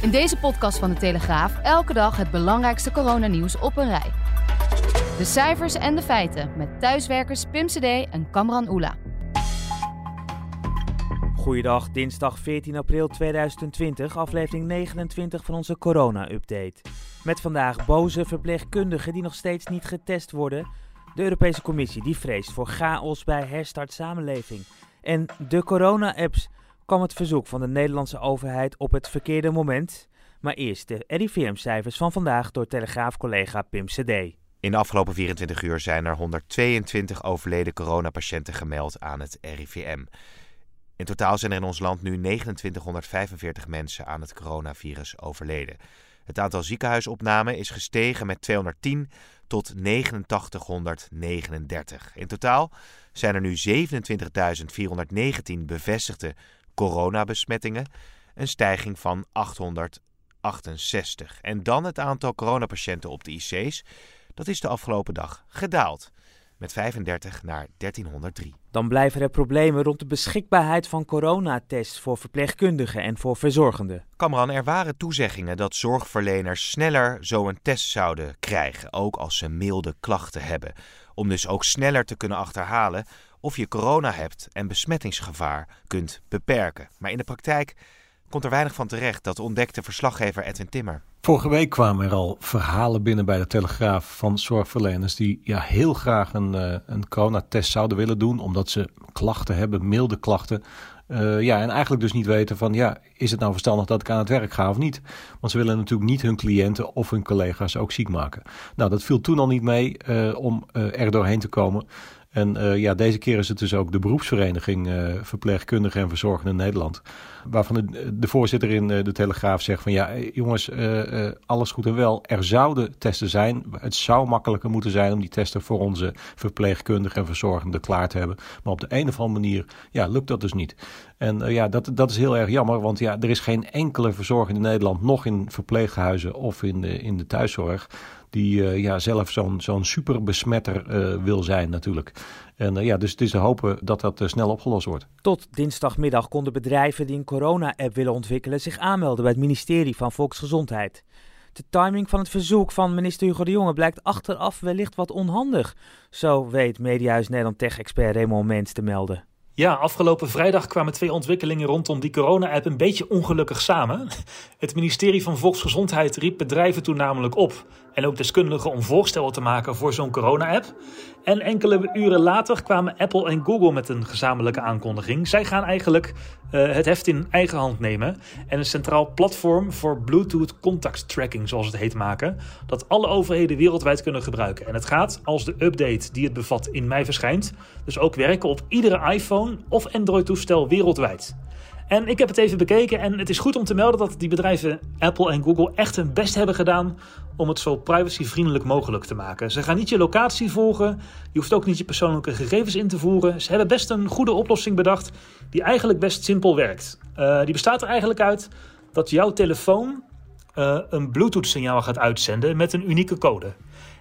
In deze podcast van de Telegraaf elke dag het belangrijkste coronanieuws op een rij. De cijfers en de feiten met thuiswerkers Pim CD en Kamran Oela. Goeiedag, dinsdag 14 april 2020, aflevering 29 van onze corona-update. Met vandaag boze verpleegkundigen die nog steeds niet getest worden. De Europese Commissie die vreest voor chaos bij herstart samenleving. En de corona-apps kwam het verzoek van de Nederlandse overheid op het verkeerde moment. Maar eerst de RIVM-cijfers van vandaag door Telegraaf-collega Pim CD. In de afgelopen 24 uur zijn er 122 overleden coronapatiënten gemeld aan het RIVM. In totaal zijn er in ons land nu 2945 mensen aan het coronavirus overleden. Het aantal ziekenhuisopnamen is gestegen met 210 tot 8939. In totaal zijn er nu 27.419 bevestigde coronabesmettingen, een stijging van 868. En dan het aantal coronapatiënten op de IC's, dat is de afgelopen dag gedaald met 35 naar 1303. Dan blijven er problemen rond de beschikbaarheid van coronatests voor verpleegkundigen en voor verzorgenden. Kamran, er waren toezeggingen dat zorgverleners sneller zo'n test zouden krijgen, ook als ze milde klachten hebben. Om dus ook sneller te kunnen achterhalen of je corona hebt en besmettingsgevaar kunt beperken. Maar in de praktijk komt er weinig van terecht. Dat ontdekte verslaggever Edwin Timmer. Vorige week kwamen er al verhalen binnen bij de Telegraaf van zorgverleners die ja, heel graag een, uh, een coronatest zouden willen doen, omdat ze klachten hebben, milde klachten. Uh, ja, en eigenlijk dus niet weten van ja, is het nou verstandig dat ik aan het werk ga of niet? Want ze willen natuurlijk niet hun cliënten of hun collega's ook ziek maken. Nou, dat viel toen al niet mee uh, om er doorheen te komen. En uh, ja, deze keer is het dus ook de beroepsvereniging uh, verpleegkundigen en verzorgenden Nederland. Waarvan de, voorzitter in uh, de Telegraaf zegt van ja, jongens, alles goed en wel. Er zouden testen zijn. Het zou makkelijker moeten zijn om die testen voor onze verpleegkundigen en verzorgenden klaar te hebben. Maar op de een of andere manier ja, lukt dat dus niet. En ja, dat, dat is heel erg jammer, want ja, er is geen enkele verzorger in Nederland, nog in verpleeghuizen of in de, in de thuiszorg die uh, ja, zelf zo'n zo'n superbesmetter uh, wil zijn natuurlijk. En uh, ja, dus het is te hopen dat dat snel opgelost wordt. Tot dinsdagmiddag konden bedrijven die een corona-app willen ontwikkelen zich aanmelden bij het ministerie van Volksgezondheid. De timing van het verzoek van minister Hugo de Jonge blijkt achteraf wellicht wat onhandig. Zo weet Mediahuis Nederland Tech-expert Raymond Mens te melden. Ja, afgelopen vrijdag kwamen twee ontwikkelingen rondom die corona-app een beetje ongelukkig samen. Het ministerie van Volksgezondheid riep bedrijven toen namelijk op en ook deskundigen om voorstellen te maken voor zo'n corona-app. En enkele uren later kwamen Apple en Google met een gezamenlijke aankondiging. Zij gaan eigenlijk uh, het heft in eigen hand nemen en een centraal platform voor Bluetooth contact tracking, zoals het heet, maken, dat alle overheden wereldwijd kunnen gebruiken. En het gaat, als de update die het bevat in mei verschijnt, dus ook werken op iedere iPhone of Android-toestel wereldwijd. En ik heb het even bekeken en het is goed om te melden dat die bedrijven Apple en Google echt hun best hebben gedaan om het zo privacyvriendelijk mogelijk te maken. Ze gaan niet je locatie volgen, je hoeft ook niet je persoonlijke gegevens in te voeren. Ze hebben best een goede oplossing bedacht die eigenlijk best simpel werkt. Uh, die bestaat er eigenlijk uit dat jouw telefoon uh, een Bluetooth-signaal gaat uitzenden met een unieke code.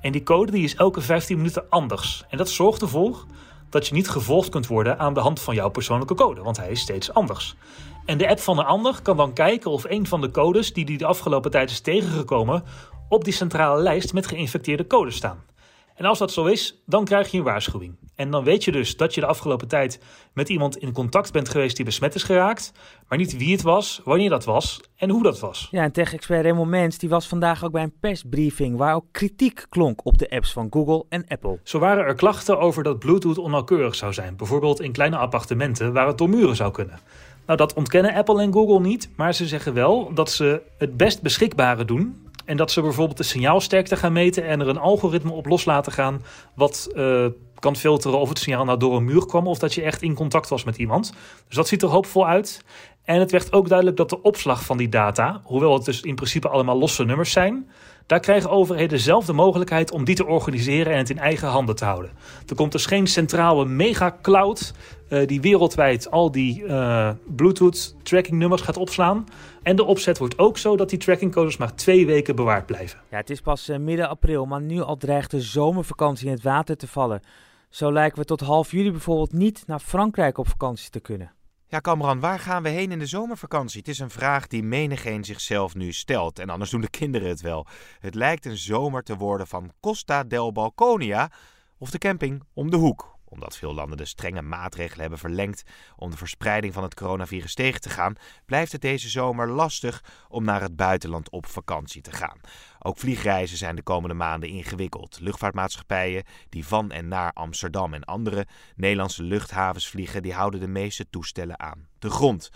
En die code die is elke 15 minuten anders. En dat zorgt ervoor dat je niet gevolgd kunt worden aan de hand van jouw persoonlijke code, want hij is steeds anders. En de app van een ander kan dan kijken of een van de codes die hij de afgelopen tijd is tegengekomen op die centrale lijst met geïnfecteerde codes staan. En als dat zo is, dan krijg je een waarschuwing. En dan weet je dus dat je de afgelopen tijd met iemand in contact bent geweest die besmet is geraakt, maar niet wie het was, wanneer dat was en hoe dat was. Ja, en tech-expert Raymond Mens die was vandaag ook bij een persbriefing waar ook kritiek klonk op de apps van Google en Apple. Zo waren er klachten over dat Bluetooth onnauwkeurig zou zijn, bijvoorbeeld in kleine appartementen waar het door muren zou kunnen. Nou, dat ontkennen Apple en Google niet, maar ze zeggen wel dat ze het best beschikbare doen en dat ze bijvoorbeeld de signaalsterkte gaan meten en er een algoritme op los laten gaan. wat uh, kan filteren of het signaal nou door een muur kwam of dat je echt in contact was met iemand. Dus dat ziet er hoopvol uit. En het werd ook duidelijk dat de opslag van die data, hoewel het dus in principe allemaal losse nummers zijn, daar krijgen overheden zelf de mogelijkheid om die te organiseren en het in eigen handen te houden. Er komt dus geen centrale mega-cloud uh, die wereldwijd al die uh, Bluetooth tracking nummers gaat opslaan. En de opzet wordt ook zo dat die trackingcodes maar twee weken bewaard blijven. Ja, het is pas uh, midden april, maar nu al dreigt de zomervakantie in het water te vallen. Zo lijken we tot half juli bijvoorbeeld niet naar Frankrijk op vakantie te kunnen. Ja, Kamran, waar gaan we heen in de zomervakantie? Het is een vraag die menigeen zichzelf nu stelt. En anders doen de kinderen het wel. Het lijkt een zomer te worden van Costa del Balconia of de camping om de hoek omdat veel landen de strenge maatregelen hebben verlengd om de verspreiding van het coronavirus tegen te gaan, blijft het deze zomer lastig om naar het buitenland op vakantie te gaan. Ook vliegreizen zijn de komende maanden ingewikkeld. Luchtvaartmaatschappijen die van en naar Amsterdam en andere Nederlandse luchthavens vliegen, die houden de meeste toestellen aan de grond.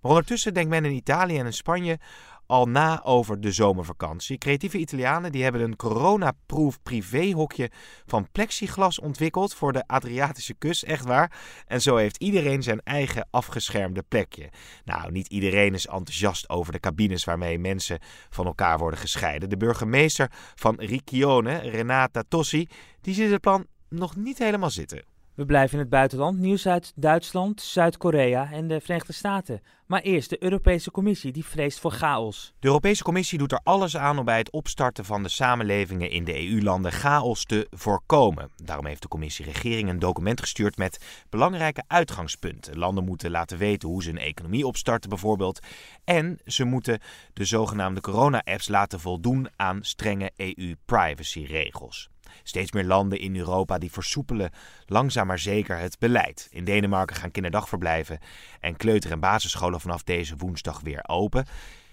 Maar ondertussen denkt men in Italië en in Spanje al na over de zomervakantie. Creatieve Italianen die hebben een coronaproof privéhokje van plexiglas ontwikkeld voor de Adriatische kust, echt waar. En zo heeft iedereen zijn eigen afgeschermde plekje. Nou, niet iedereen is enthousiast over de cabines waarmee mensen van elkaar worden gescheiden. De burgemeester van Riccione, Renata Tossi, die ziet het plan nog niet helemaal zitten. We blijven in het buitenland, nieuws uit Duitsland, Zuid-Korea en de Verenigde Staten. Maar eerst de Europese Commissie, die vreest voor chaos. De Europese Commissie doet er alles aan om bij het opstarten van de samenlevingen in de EU-landen chaos te voorkomen. Daarom heeft de Commissie regering een document gestuurd met belangrijke uitgangspunten. Landen moeten laten weten hoe ze een economie opstarten bijvoorbeeld. En ze moeten de zogenaamde corona-apps laten voldoen aan strenge EU-privacy-regels. Steeds meer landen in Europa die versoepelen langzaam maar zeker het beleid. In Denemarken gaan kinderdagverblijven en kleuter- en basisscholen vanaf deze woensdag weer open.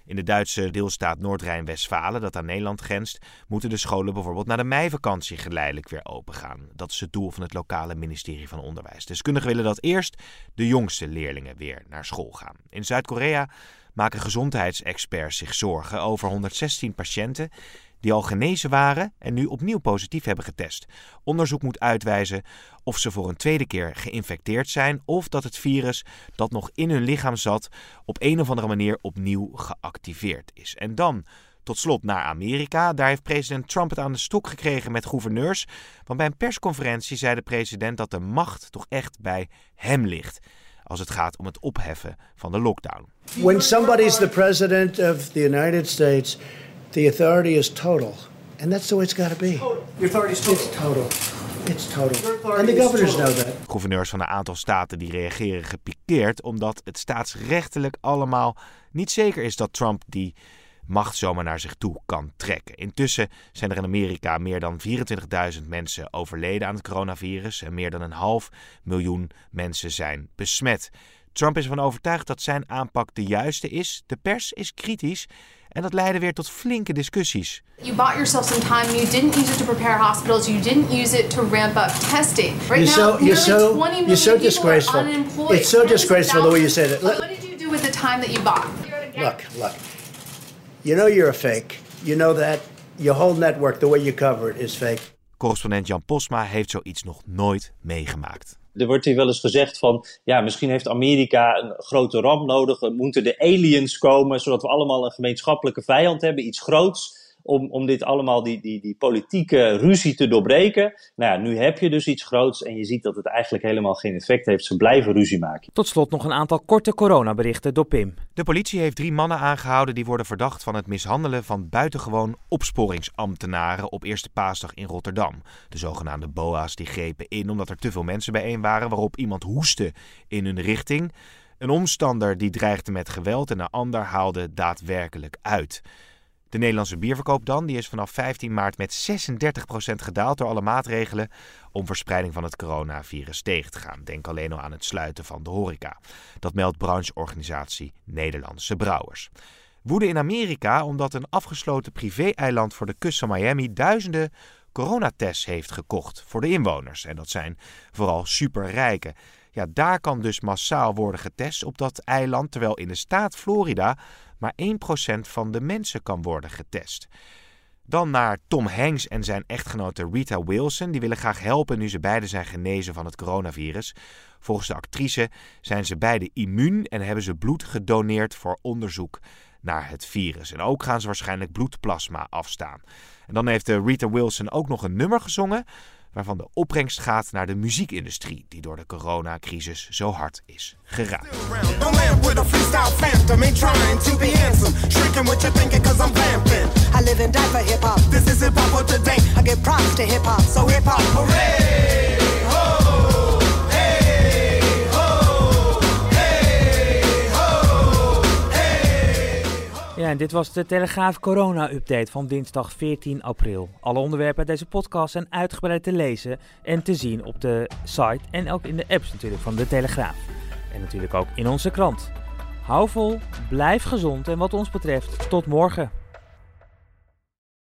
In de Duitse deelstaat Noord-Rijn-Westfalen, dat aan Nederland grenst, moeten de scholen bijvoorbeeld na de meivakantie geleidelijk weer opengaan. Dat is het doel van het lokale ministerie van Onderwijs. Deskundigen willen dat eerst de jongste leerlingen weer naar school gaan. In Zuid-Korea maken gezondheidsexperts zich zorgen over 116 patiënten die al genezen waren en nu opnieuw positief hebben getest. Onderzoek moet uitwijzen of ze voor een tweede keer geïnfecteerd zijn of dat het virus dat nog in hun lichaam zat op een of andere manier opnieuw geactiveerd is. En dan tot slot naar Amerika. Daar heeft president Trump het aan de stok gekregen met gouverneurs. Want bij een persconferentie zei de president dat de macht toch echt bij hem ligt als het gaat om het opheffen van de lockdown. When somebody is the president of the United States The authority is total. And that's the way it's got to be. The authority is total. It's total. It's total. And the governors know that. Gouverneurs van een aantal staten die reageren gepikeerd omdat het staatsrechtelijk allemaal niet zeker is dat Trump die macht zomaar naar zich toe kan trekken. Intussen zijn er in Amerika meer dan 24.000 mensen overleden aan het coronavirus en meer dan een half miljoen mensen zijn besmet. Trump is ervan overtuigd dat zijn aanpak de juiste is. De pers is kritisch en dat leidde weer tot flinke discussies. You bought yourself some time. You didn't use it to prepare hospitals. You didn't use it to ramp up testing. Right you're now, so, you're so, you're so disgraceful. It's so disgraceful the way you said it. What did you do with the time that you bought? Look, look. You know you're a fake. You know that. Your whole network, the way you cover it, is fake. Correspondent Jan Posma heeft zoiets nog nooit meegemaakt. Er wordt hier wel eens gezegd van, ja, misschien heeft Amerika een grote ramp nodig. Moeten de aliens komen, zodat we allemaal een gemeenschappelijke vijand hebben, iets groots om, om dit allemaal, die, die, die politieke ruzie te doorbreken. Nou ja, nu heb je dus iets groots en je ziet dat het eigenlijk helemaal geen effect heeft. Ze blijven ruzie maken. Tot slot nog een aantal korte coronaberichten door Pim. De politie heeft drie mannen aangehouden die worden verdacht van het mishandelen van buitengewoon opsporingsambtenaren op Eerste Paasdag in Rotterdam. De zogenaamde BOA's die grepen in omdat er te veel mensen bijeen waren waarop iemand hoestte in hun richting. Een omstander die dreigde met geweld en een ander haalde daadwerkelijk uit. De Nederlandse bierverkoop dan, die is vanaf 15 maart met 36% gedaald door alle maatregelen om verspreiding van het coronavirus tegen te gaan. Denk alleen al aan het sluiten van de horeca. Dat meldt brancheorganisatie Nederlandse Brouwers. Woede in Amerika omdat een afgesloten privé-eiland voor de kust van Miami duizenden coronatests heeft gekocht voor de inwoners. En dat zijn vooral superrijken. Ja, daar kan dus massaal worden getest op dat eiland, terwijl in de staat Florida maar 1% van de mensen kan worden getest. Dan naar Tom Hanks en zijn echtgenote Rita Wilson. Die willen graag helpen nu ze beiden zijn genezen van het coronavirus. Volgens de actrice zijn ze beide immuun en hebben ze bloed gedoneerd voor onderzoek naar het virus. En ook gaan ze waarschijnlijk bloedplasma afstaan. En dan heeft Rita Wilson ook nog een nummer gezongen waarvan de opbrengst gaat naar de muziekindustrie, die door de coronacrisis zo hard is geraakt. Ja, en dit was de Telegraaf Corona-update van dinsdag 14 april. Alle onderwerpen uit deze podcast zijn uitgebreid te lezen en te zien op de site en ook in de apps natuurlijk van de Telegraaf. En natuurlijk ook in onze krant. Hou vol, blijf gezond en wat ons betreft tot morgen.